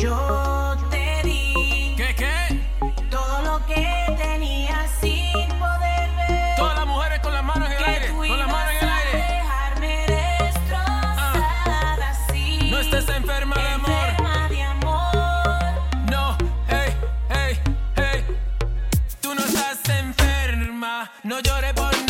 Yo te di. ¿Qué, qué? Todo lo que tenía sin poder ver. Todas las mujeres con las manos en el aire. Con las manos en el aire. Ah. No estés enferma, de amor. Enferma de amor. No, hey, hey, hey. Tú no estás enferma. No llores por mí.